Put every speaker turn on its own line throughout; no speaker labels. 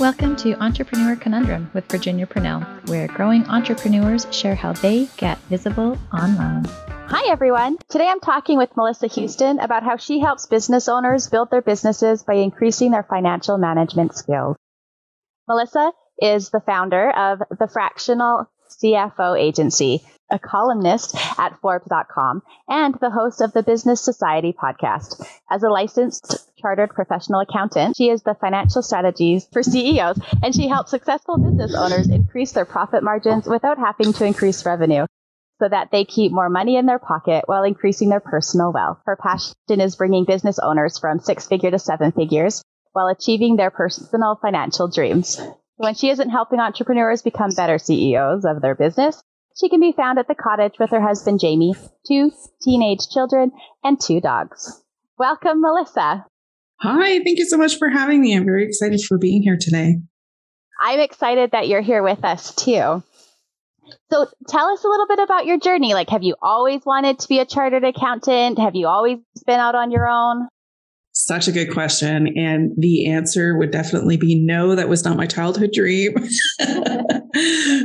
Welcome to Entrepreneur Conundrum with Virginia Purnell, where growing entrepreneurs share how they get visible online.
Hi, everyone. Today I'm talking with Melissa Houston about how she helps business owners build their businesses by increasing their financial management skills. Melissa is the founder of the Fractional CFO Agency, a columnist at Forbes.com, and the host of the Business Society podcast. As a licensed chartered professional accountant, she is the financial strategies for CEOs, and she helps successful business owners increase their profit margins without having to increase revenue so that they keep more money in their pocket while increasing their personal wealth. Her passion is bringing business owners from six figure to seven figures while achieving their personal financial dreams. When she isn't helping entrepreneurs become better CEOs of their business, she can be found at the cottage with her husband Jamie, two teenage children, and two dogs. Welcome, Melissa.
Hi, thank you so much for having me. I'm very excited for being here today.
I'm excited that you're here with us too. So tell us a little bit about your journey. Like, have you always wanted to be a chartered accountant? Have you always been out on your own?
Such a good question. And the answer would definitely be no, that was not my childhood dream.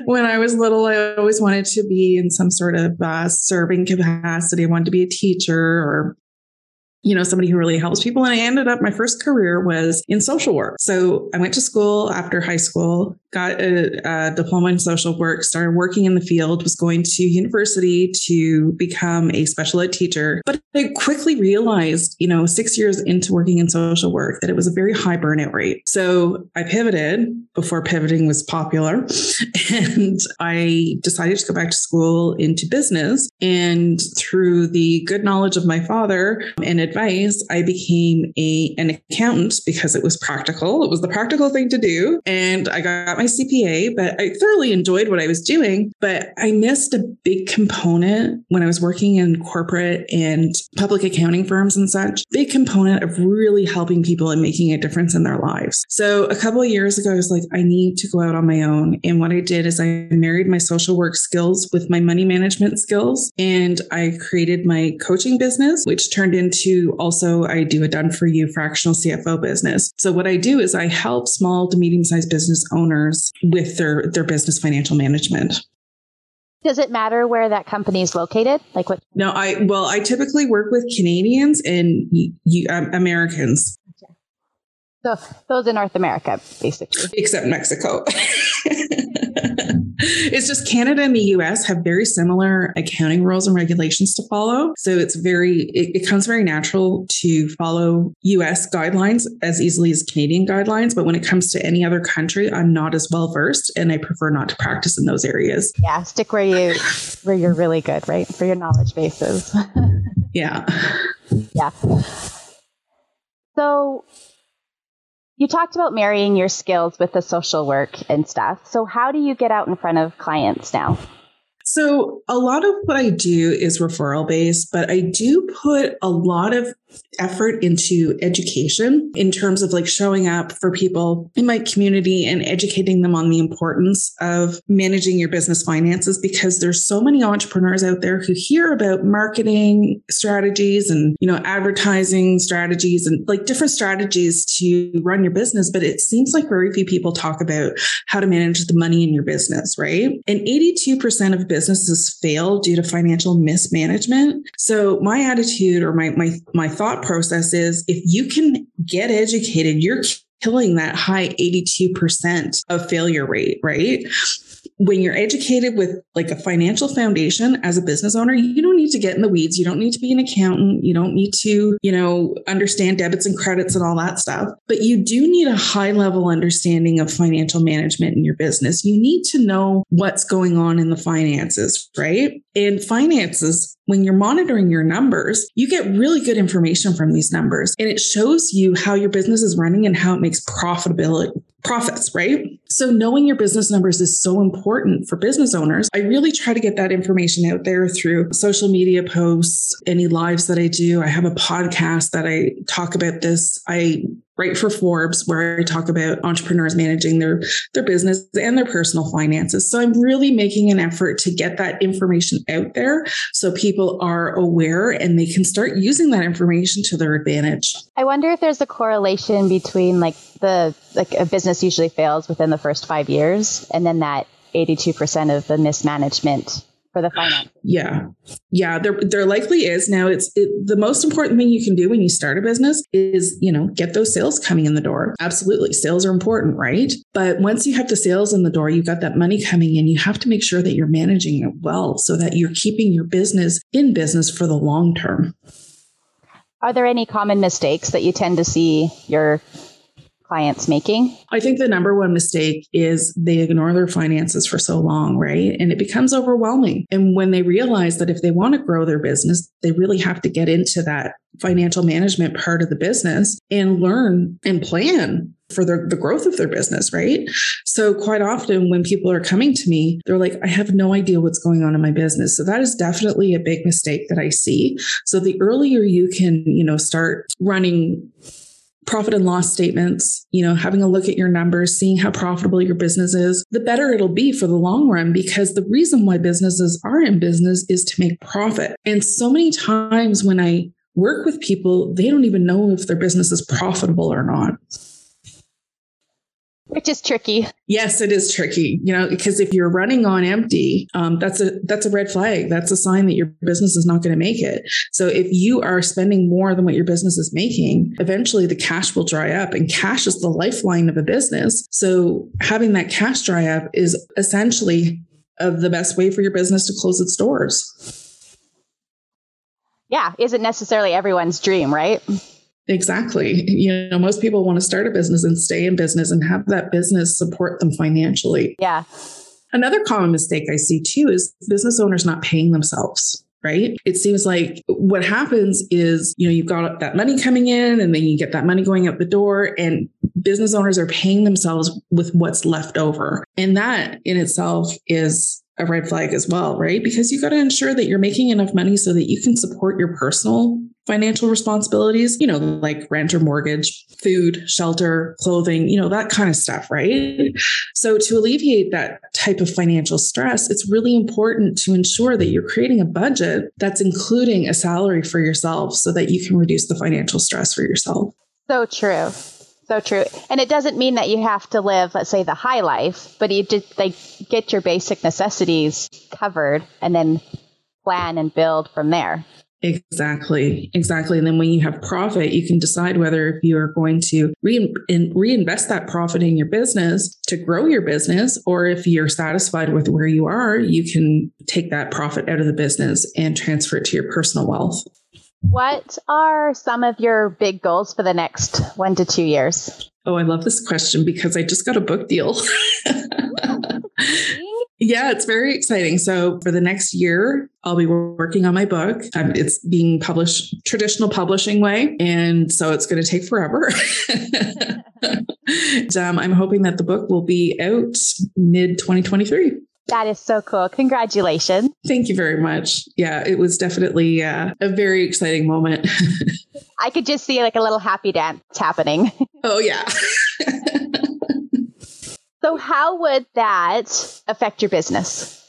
when I was little, I always wanted to be in some sort of uh, serving capacity. I wanted to be a teacher or you know, somebody who really helps people. And I ended up, my first career was in social work. So I went to school after high school, got a, a, diploma in social work, started working in the field, was going to university to become a special ed teacher. But I quickly realized, you know, six years into working in social work, that it was a very high burnout rate. So I pivoted before pivoting was popular. And I decided to go back to school into business. And through the good knowledge of my father and advice, I became a, an accountant because it was practical. It was the practical thing to do. And I got my CPA, but I thoroughly enjoyed what I was doing. But I missed a big component when I was working in corporate and public accounting firms and such, big component of really helping people and making a difference in their lives. So a couple of years ago, I was like, I need to go out on my own. And what I did is I married my social work skills with my money management skills. And I created my coaching business, which turned into also I do a done for you fractional CFO business. So what I do is I help small to medium sized business owners with their their business financial management.
Does it matter where that company is located? Like what?
No, I well, I typically work with Canadians and you, um, Americans.
So those in North America, basically,
except Mexico. it's just Canada and the US have very similar accounting rules and regulations to follow. So it's very, it, it comes very natural to follow US guidelines as easily as Canadian guidelines. But when it comes to any other country, I'm not as well versed and I prefer not to practice in those areas.
Yeah, stick where you where you're really good, right? For your knowledge bases.
yeah.
Yeah. So you talked about marrying your skills with the social work and stuff. So, how do you get out in front of clients now?
So, a lot of what I do is referral based, but I do put a lot of effort into education in terms of like showing up for people in my community and educating them on the importance of managing your business finances because there's so many entrepreneurs out there who hear about marketing strategies and you know advertising strategies and like different strategies to run your business but it seems like very few people talk about how to manage the money in your business right? And 82% of businesses fail due to financial mismanagement so my attitude or my my my thought process is if you can get educated, you're killing that high 82% of failure rate, right? When you're educated with like a financial foundation as a business owner, you don't need to get in the weeds. You don't need to be an accountant. You don't need to, you know, understand debits and credits and all that stuff. But you do need a high level understanding of financial management in your business. You need to know what's going on in the finances, right? And finances, when you're monitoring your numbers, you get really good information from these numbers and it shows you how your business is running and how it makes profitability profits, right? So knowing your business numbers is so important for business owners. I really try to get that information out there through social media posts, any lives that I do. I have a podcast that I talk about this. I write for Forbes where I talk about entrepreneurs managing their their business and their personal finances. So I'm really making an effort to get that information out there so people are aware and they can start using that information to their advantage.
I wonder if there's a correlation between like the like a business usually fails within the first 5 years and then that 82% of the mismanagement for the finance.
Yeah. Yeah, there there likely is. Now it's it, the most important thing you can do when you start a business is, you know, get those sales coming in the door. Absolutely. Sales are important, right? But once you have the sales in the door, you've got that money coming in, you have to make sure that you're managing it well so that you're keeping your business in business for the long term.
Are there any common mistakes that you tend to see your clients making?
I think the number one mistake is they ignore their finances for so long, right? And it becomes overwhelming. And when they realize that if they want to grow their business, they really have to get into that financial management part of the business and learn and plan for the, the growth of their business, right? So, quite often when people are coming to me, they're like, I have no idea what's going on in my business. So, that is definitely a big mistake that I see. So, the earlier you can, you know, start running profit and loss statements, you know, having a look at your numbers, seeing how profitable your business is, the better it'll be for the long run because the reason why businesses are in business is to make profit. And so many times when I work with people, they don't even know if their business is profitable or not
which is tricky.
Yes, it is tricky. You know, because if you're running on empty, um, that's a that's a red flag. That's a sign that your business is not going to make it. So if you are spending more than what your business is making, eventually the cash will dry up, and cash is the lifeline of a business. So having that cash dry up is essentially of the best way for your business to close its doors.
Yeah, isn't necessarily everyone's dream, right?
Exactly. You know, most people want to start a business and stay in business and have that business support them financially.
Yeah.
Another common mistake I see too is business owners not paying themselves. Right. It seems like what happens is, you know, you've got that money coming in and then you get that money going out the door and business owners are paying themselves with what's left over. And that in itself is a red flag as well, right? Because you got to ensure that you're making enough money so that you can support your personal financial responsibilities, you know, like rent or mortgage, food, shelter, clothing, you know, that kind of stuff, right? So to alleviate that type of financial stress, it's really important to ensure that you're creating a budget that's including a salary for yourself so that you can reduce the financial stress for yourself.
So true. So true. And it doesn't mean that you have to live, let's say, the high life, but you just like get your basic necessities covered and then plan and build from there.
Exactly. Exactly. And then when you have profit, you can decide whether if you are going to re- reinvest that profit in your business to grow your business, or if you're satisfied with where you are, you can take that profit out of the business and transfer it to your personal wealth.
What are some of your big goals for the next one to two years?
Oh, I love this question because I just got a book deal. yeah, it's very exciting. So, for the next year, I'll be working on my book. Um, it's being published traditional publishing way, and so it's going to take forever. and, um, I'm hoping that the book will be out mid 2023.
That is so cool. Congratulations.
Thank you very much. Yeah, it was definitely uh, a very exciting moment.
I could just see like a little happy dance happening.
Oh, yeah.
So, how would that affect your business?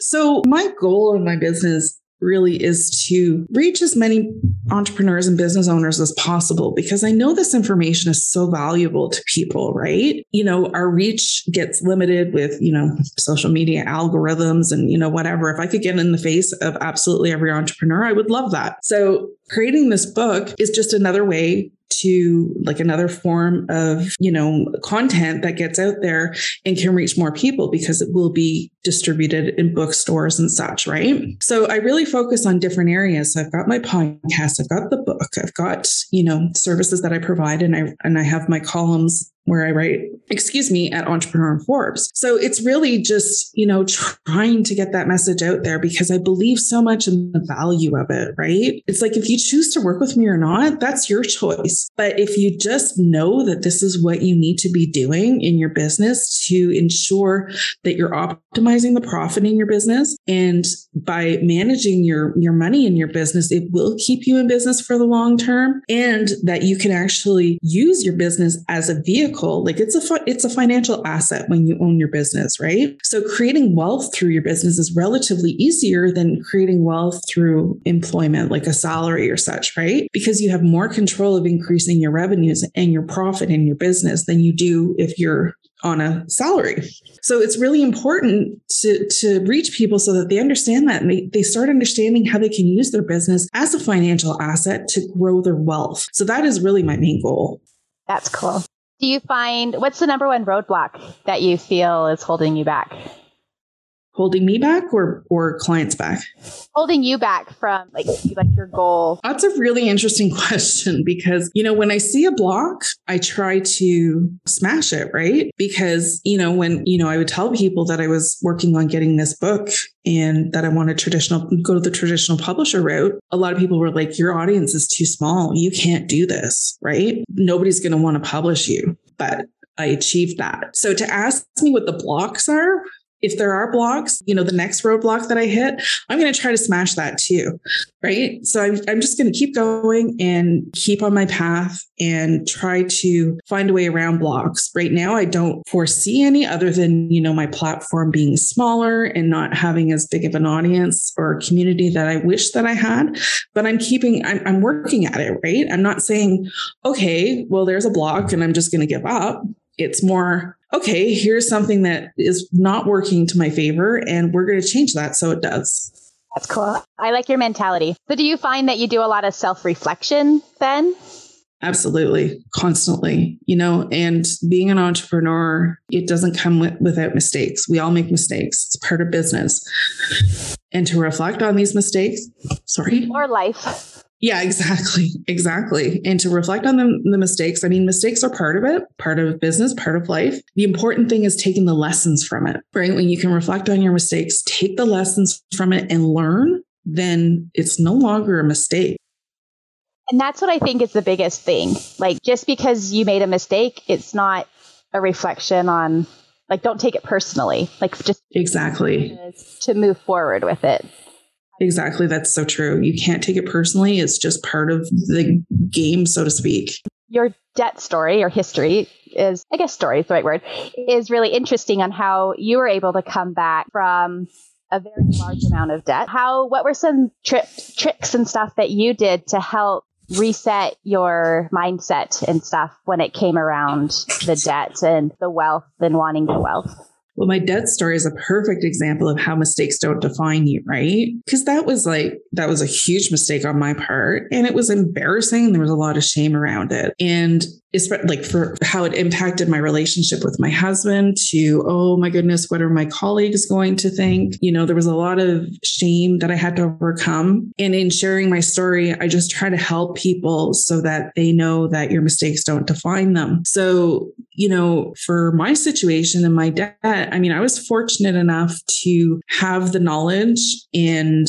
So, my goal in my business really is to reach as many entrepreneurs and business owners as possible because I know this information is so valuable to people, right? You know, our reach gets limited with, you know, social media algorithms and, you know, whatever. If I could get in the face of absolutely every entrepreneur, I would love that. So creating this book is just another way to like another form of, you know, content that gets out there and can reach more people because it will be distributed in bookstores and such, right? So I really focus on different areas. So I've got my podcast, I've got the book, I've got, you know, services that I provide and I and I have my columns where I write excuse me, at Entrepreneur and Forbes. So it's really just, you know, trying to get that message out there because I believe so much in the value of it, right? It's like if you choose to work with me or not, that's your choice. But if you just know that this is what you need to be doing in your business to ensure that you're optimizing the profit in your business and by managing your your money in your business, it will keep you in business for the long term and that you can actually use your business as a vehicle. Like it's a it's a financial asset when you own your business, right? So creating wealth through your business is relatively easier than creating wealth through employment, like a salary or such, right? Because you have more control of increasing your revenues and your profit in your business than you do if you're on a salary. So it's really important to, to reach people so that they understand that and they, they start understanding how they can use their business as a financial asset to grow their wealth. So that is really my main goal.
That's cool. Do you find what's the number one roadblock that you feel is holding you back?
Holding me back or or clients back?
Holding you back from like like your goal.
That's a really interesting question because you know when i see a block i try to smash it right? Because you know when you know i would tell people that i was working on getting this book and that i want a traditional go to the traditional publisher route a lot of people were like your audience is too small. You can't do this right? Nobody's going to want to publish you but I achieved that. So to ask me what the blocks are, if there are blocks, you know, the next roadblock that I hit, I'm going to try to smash that too. Right. So I'm, I'm just going to keep going and keep on my path and try to find a way around blocks. Right now, I don't foresee any other than, you know, my platform being smaller and not having as big of an audience or community that I wish that I had. But I'm keeping, I'm, I'm working at it. Right. I'm not saying, okay, well, there's a block and I'm just going to give up. It's more, okay, here's something that is not working to my favor, and we're going to change that so it does.
That's cool. I like your mentality. So, do you find that you do a lot of self reflection then?
Absolutely, constantly, you know, and being an entrepreneur, it doesn't come with, without mistakes. We all make mistakes, it's part of business. And to reflect on these mistakes, sorry,
or life.
Yeah, exactly. Exactly. And to reflect on the, the mistakes, I mean, mistakes are part of it, part of business, part of life. The important thing is taking the lessons from it, right? When you can reflect on your mistakes, take the lessons from it and learn, then it's no longer a mistake.
And that's what I think is the biggest thing. Like, just because you made a mistake, it's not a reflection on, like, don't take it personally. Like, just
exactly
to move forward with it.
Exactly. That's so true. You can't take it personally. It's just part of the game, so to speak.
Your debt story or history is, I guess, story is the right word, is really interesting on how you were able to come back from a very large amount of debt. How, what were some trips, tricks and stuff that you did to help reset your mindset and stuff when it came around the debt and the wealth and wanting the wealth?
Well, my debt story is a perfect example of how mistakes don't define you, right? Because that was like, that was a huge mistake on my part. And it was embarrassing. There was a lot of shame around it. And it's like for how it impacted my relationship with my husband to oh my goodness what are my colleagues going to think you know there was a lot of shame that i had to overcome and in sharing my story i just try to help people so that they know that your mistakes don't define them so you know for my situation and my debt i mean i was fortunate enough to have the knowledge and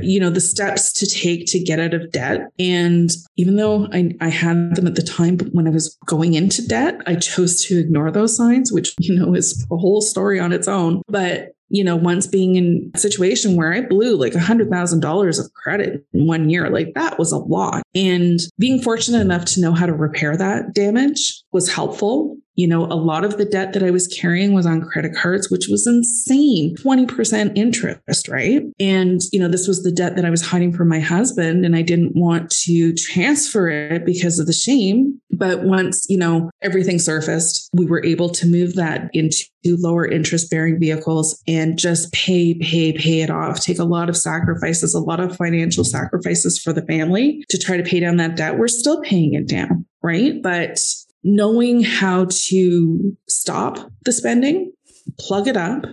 you know, the steps to take to get out of debt. And even though I, I had them at the time, but when I was going into debt, I chose to ignore those signs, which, you know, is a whole story on its own. But you know, once being in a situation where I blew like a hundred thousand dollars of credit in one year, like that was a lot. And being fortunate enough to know how to repair that damage was helpful you know, a lot of the debt that I was carrying was on credit cards, which was insane 20% interest, right? And, you know, this was the debt that I was hiding from my husband, and I didn't want to transfer it because of the shame. But once, you know, everything surfaced, we were able to move that into lower interest bearing vehicles and just pay, pay, pay it off. Take a lot of sacrifices, a lot of financial sacrifices for the family to try to pay down that debt. We're still paying it down, right? But knowing how to stop the spending, plug it up,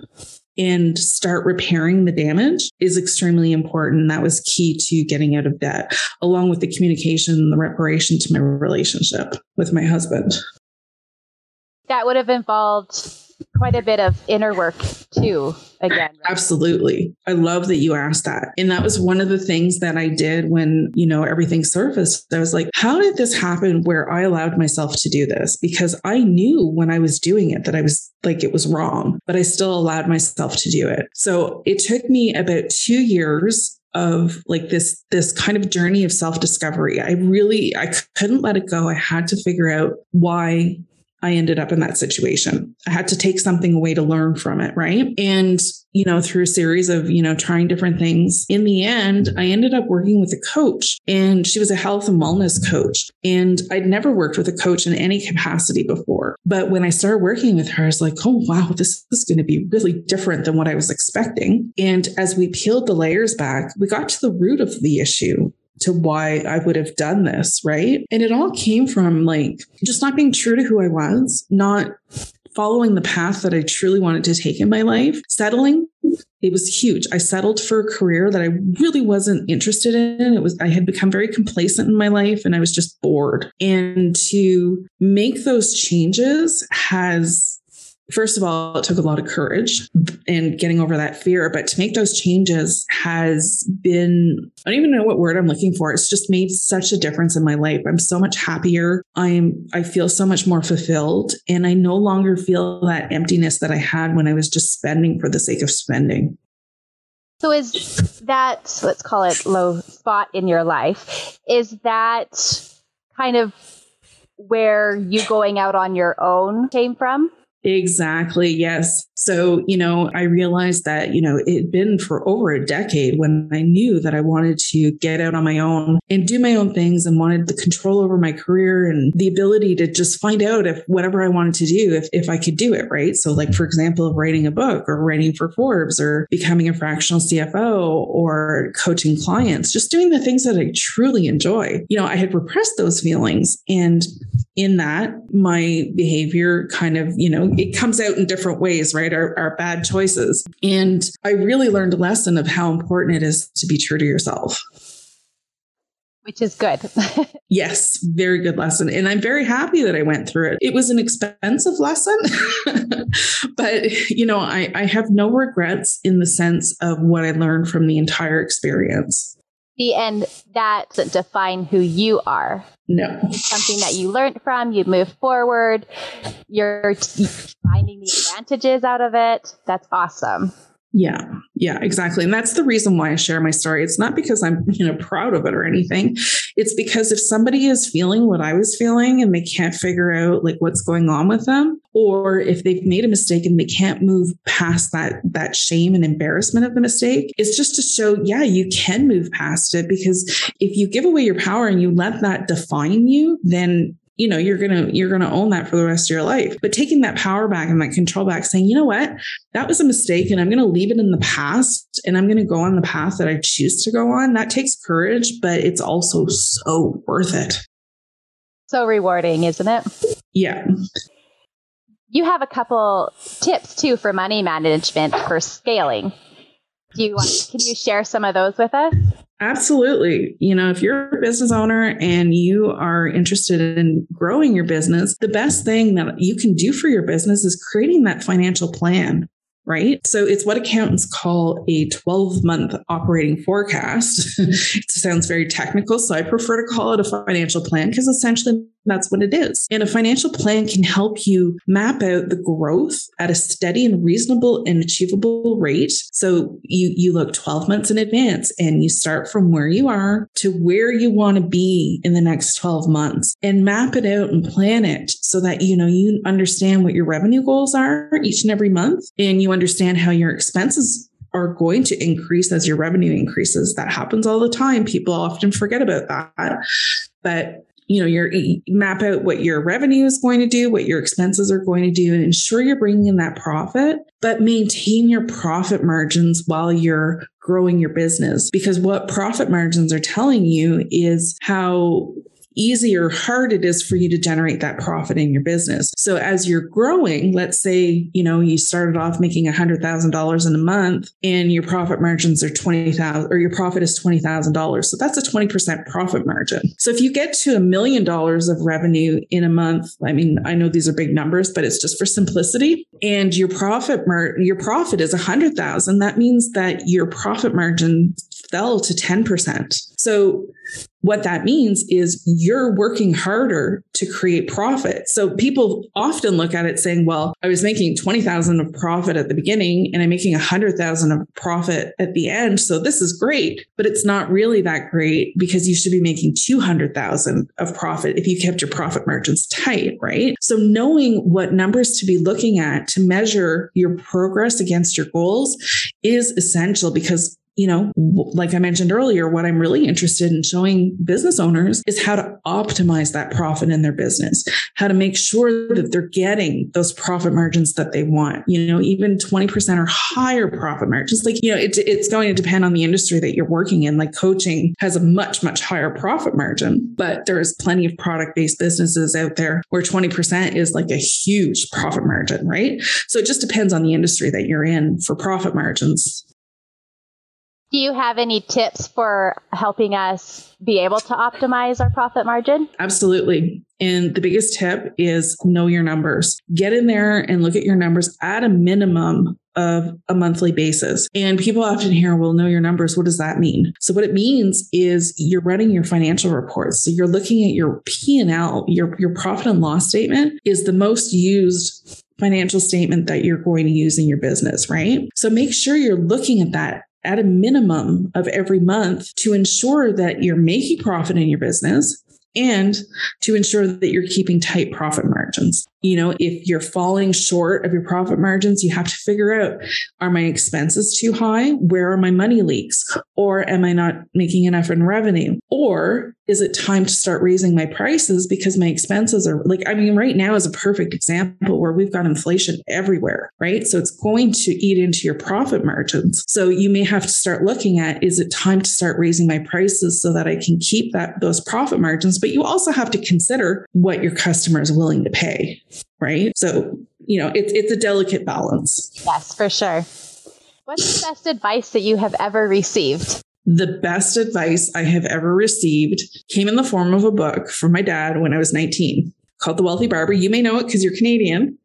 and start repairing the damage is extremely important. That was key to getting out of debt, along with the communication and the reparation to my relationship with my husband.
that would have involved quite a bit of inner work too again. Right?
absolutely. I love that you asked that. And that was one of the things that i did when you know everything surfaced. I was like how did this happen where i allowed myself to do this? Because i knew when i was doing it that i was like it was wrong but i still allowed myself to do it. So it took me about two years of like this this kind of journey of self discovery i really i couldn't let it go. I had to figure out why I ended up in that situation. I had to take something away to learn from it, right? And, you know, through a series of, you know, trying different things, in the end, I ended up working with a coach and she was a health and wellness coach. And I'd never worked with a coach in any capacity before. But when I started working with her, I was like, oh, wow, this is going to be really different than what I was expecting. And as we peeled the layers back, we got to the root of the issue to why I would have done this, right? And it all came from like just not being true to who I was, not following the path that I truly wanted to take in my life, settling. It was huge. I settled for a career that I really wasn't interested in. It was I had become very complacent in my life and I was just bored. And to make those changes has first of all, it took a lot of courage and getting over that fear. But to make those changes has been, I don't even know what word I'm looking for. It's just made such a difference in my life. I'm so much happier. I'm, I feel so much more fulfilled. And I no longer feel that emptiness that I had when I was just spending for the sake of spending.
So is that, let's call it low spot in your life, is that kind of where you going out on your own came from?
Exactly. Yes. So, you know, I realized that, you know, it had been for over a decade when I knew that I wanted to get out on my own and do my own things and wanted the control over my career and the ability to just find out if whatever I wanted to do, if, if I could do it. Right. So, like, for example, writing a book or writing for Forbes or becoming a fractional CFO or coaching clients, just doing the things that I truly enjoy. You know, I had repressed those feelings. And in that, my behavior kind of, you know, Um, it comes out in different ways, right? Our, our bad choices. And I really learned a lesson of how important it is to be true to yourself.
Which is good.
yes, very good lesson. And I'm very happy that I went through it. It was an expensive lesson, but you know, I, I have no regrets in the sense of what I learned from the entire experience
the end that define who you are.
No.
It's Something that you learned from, you move forward, you're finding the advantages out of it. That's awesome.
Yeah, yeah, exactly. And that's the reason why I share my story. It's not because I'm, you know, proud of it or anything. It's because if somebody is feeling what I was feeling and they can't figure out like what's going on with them, or if they've made a mistake and they can't move past that that shame and embarrassment of the mistake, it's just to show, yeah, you can move past it because if you give away your power and you let that define you, then you know you're gonna you're gonna own that for the rest of your life. But taking that power back and that control back saying you know what? That was a mistake and i'm gonna leave it in the past and i'm gonna go on the path that i choose to go on. That takes courage but it's also so worth it.
So rewarding isn't it?
Yeah.
You have a couple tips too for money management for scaling. Do you want can you share some of those with us
Absolutely. You know, if you're a business owner and you are interested in growing your business, the best thing that you can do for your business is creating that financial plan right? So it's what accountants call a 12 month operating forecast. it sounds very technical, so I prefer to call it a financial plan because essentially that's what it is. And a financial plan can help you map out the growth at a steady and reasonable and achievable rate. So you you look 12 months in advance and you start from where you are to where you want to be in the next 12 months and map it out and plan it so that you know you understand what your revenue goals are each and every month and you understand how your expenses are going to increase as your revenue increases. That happens all the time. People often forget about that. But you know, your map out what your revenue is going to do, what your expenses are going to do, and ensure you're bringing in that profit, but maintain your profit margins while you're growing your business. Because what profit margins are telling you is how easy or hard it is for you to generate that profit in your business. So as you're growing, let's say, you know, you started off making $100,000 in a month and your profit margins are 20,000 or your profit is $20,000. So that's a 20% profit margin. So if you get to a million dollars of revenue in a month, I mean, I know these are big numbers, but it's just for simplicity and your profit mar- your profit is 100,000, that means that your profit margin fell to 10%. So what that means is you're working harder to create profit. So people often look at it saying, well, I was making 20,000 of profit at the beginning and I'm making 100,000 of profit at the end. So this is great, but it's not really that great because you should be making 200,000 of profit if you kept your profit margins tight, right? So knowing what numbers to be looking at to measure your progress against your goals is essential because you know, like I mentioned earlier, what I'm really interested in showing business owners is how to optimize that profit in their business, how to make sure that they're getting those profit margins that they want, you know, even 20% or higher profit margins. Like, you know, it, it's going to depend on the industry that you're working in. Like coaching has a much, much higher profit margin, but there's plenty of product based businesses out there where 20% is like a huge profit margin, right? So it just depends on the industry that you're in for profit margins.
Do you have any tips for helping us be able to optimize our profit margin?
Absolutely. And the biggest tip is know your numbers. Get in there and look at your numbers at a minimum of a monthly basis. And people often hear, well, know your numbers. What does that mean? So what it means is you're running your financial reports. So you're looking at your P&L, your, your profit and loss statement is the most used financial statement that you're going to use in your business, right? So make sure you're looking at that at a minimum of every month to ensure that you're making profit in your business and to ensure that you're keeping tight profit margins. You know, if you're falling short of your profit margins, you have to figure out are my expenses too high? Where are my money leaks? Or am I not making enough in revenue? Or is it time to start raising my prices because my expenses are like, I mean, right now is a perfect example where we've got inflation everywhere, right? So it's going to eat into your profit margins. So you may have to start looking at is it time to start raising my prices so that I can keep that those profit margins? But you also have to consider what your customer is willing to pay right? So, you know, it's it's a delicate balance.
Yes, for sure. What's the best advice that you have ever received?
The best advice I have ever received came in the form of a book from my dad when I was 19 called The Wealthy Barber. You may know it because you're Canadian.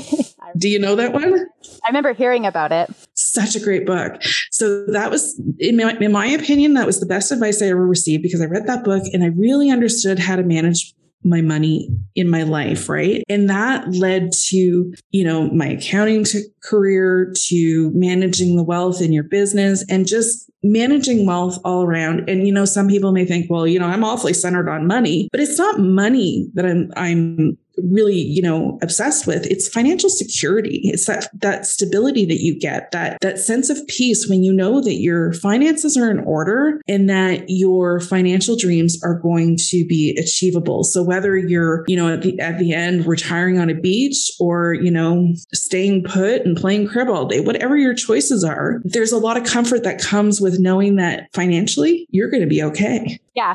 Do you know that one?
I remember hearing about it.
Such a great book. So that was, in my, in my opinion, that was the best advice I ever received because I read that book and I really understood how to manage my money in my life, right? And that led to, you know, my accounting to career to managing the wealth in your business and just managing wealth all around. And, you know, some people may think, well, you know, I'm awfully centered on money, but it's not money that I'm, I'm really, you know, obsessed with. It's financial security. It's that that stability that you get, that that sense of peace when you know that your finances are in order and that your financial dreams are going to be achievable. So whether you're, you know, at the at the end retiring on a beach or, you know, staying put and playing crib all day, whatever your choices are, there's a lot of comfort that comes with knowing that financially you're going to be okay.
Yeah.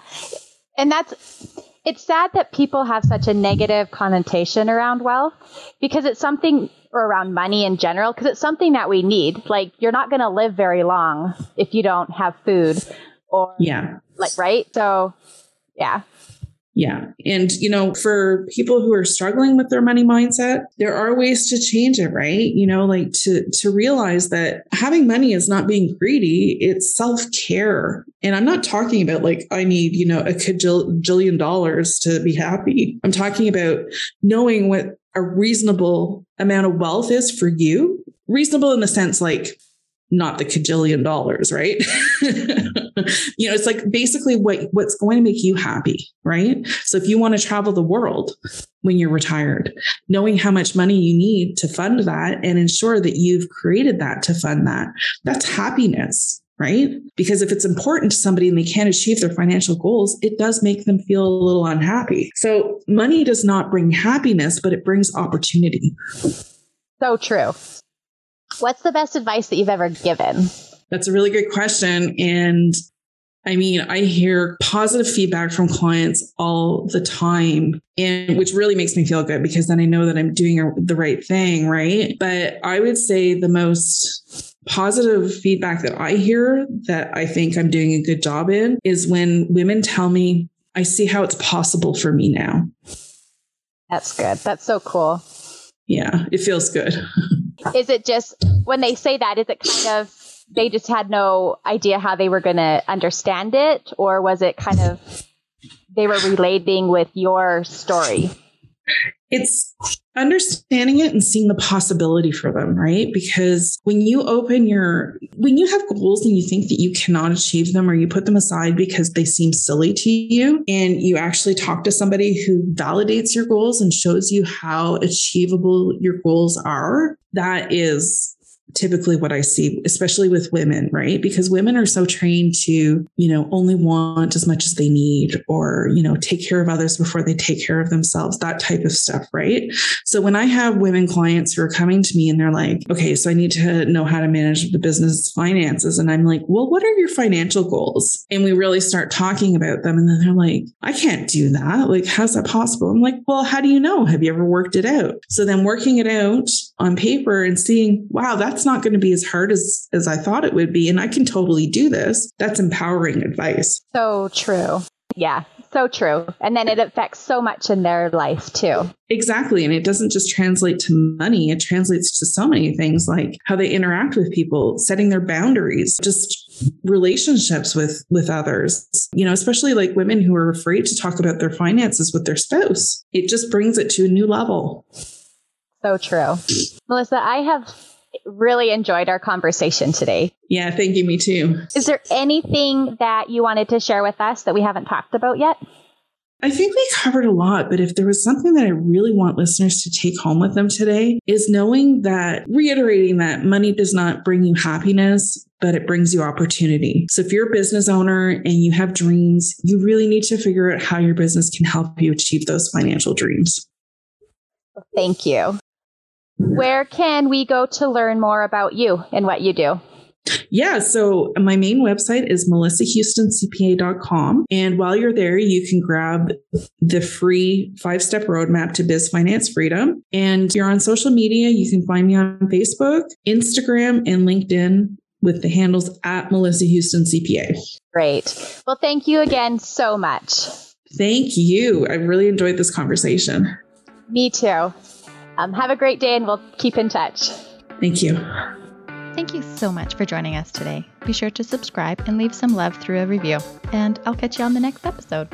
And that's it's sad that people have such a negative connotation around wealth because it's something or around money in general because it's something that we need. Like you're not going to live very long if you don't have food or
yeah.
Like right? So yeah.
Yeah. And, you know, for people who are struggling with their money mindset, there are ways to change it, right? You know, like to, to realize that having money is not being greedy. It's self care. And I'm not talking about like, I need, you know, a cajillion dollars to be happy. I'm talking about knowing what a reasonable amount of wealth is for you. Reasonable in the sense like not the cajillion dollars, right? you know, it's like basically what what's going to make you happy, right? So if you want to travel the world when you're retired, knowing how much money you need to fund that and ensure that you've created that to fund that, that's happiness, right? Because if it's important to somebody and they can't achieve their financial goals, it does make them feel a little unhappy. So money does not bring happiness, but it brings opportunity.
So true. What's the best advice that you've ever given?
That's a really good question. And I mean, I hear positive feedback from clients all the time, and which really makes me feel good because then I know that I'm doing the right thing, right? But I would say the most positive feedback that I hear that I think I'm doing a good job in is when women tell me, I see how it's possible for me now.
That's good. That's so cool.
Yeah, it feels good.
is it just when they say that, is it kind of they just had no idea how they were going to understand it? Or was it kind of they were relating with your story?
It's understanding it and seeing the possibility for them, right? Because when you open your, when you have goals and you think that you cannot achieve them or you put them aside because they seem silly to you, and you actually talk to somebody who validates your goals and shows you how achievable your goals are, that is typically what I see, especially with women, right? Because women are so trained to, you know, only want as much as they need or, you know, take care of others before they take care of themselves, that type of stuff, right? So when I have women clients who are coming to me and they're like, okay, so I need to know how to manage the business finances. And I'm like, well, what are your financial goals? And we really start talking about them. And then they're like, I can't do that. Like, how's that possible? I'm like, well, how do you know? Have you ever worked it out? So then working it out on paper and seeing, wow, that's not going to be as hard as as I thought it would be and I can totally do this. That's empowering advice.
So true. Yeah, so true. And then it affects so much in their life too.
Exactly. And it doesn't just translate to money, it translates to so many things like how they interact with people, setting their boundaries, just relationships with with others you know especially like women who are afraid to talk about their finances with their spouse it just brings it to a new level
so true melissa i have really enjoyed our conversation today.
Yeah, thank you. Me too.
Is there anything that you wanted to share with us that we haven't talked about yet?
I think we covered a lot, but if there was something that I really want listeners to take home with them today, is knowing that, reiterating that money does not bring you happiness, but it brings you opportunity. So if you're a business owner and you have dreams, you really need to figure out how your business can help you achieve those financial dreams.
Thank you. Where can we go to learn more about you and what you do?
Yeah, so my main website is melissahoustoncpa.com. And while you're there, you can grab the free five step roadmap to biz finance freedom. And you're on social media, you can find me on Facebook, Instagram, and LinkedIn with the handles at Melissa Houston CPA.
Great. Well, thank you again so much.
Thank you. I really enjoyed this conversation.
Me too. Um, have a great day and we'll keep in touch.
Thank you.
Thank you so much for joining us today. Be sure to subscribe and leave some love through a review. And I'll catch you on the next episode.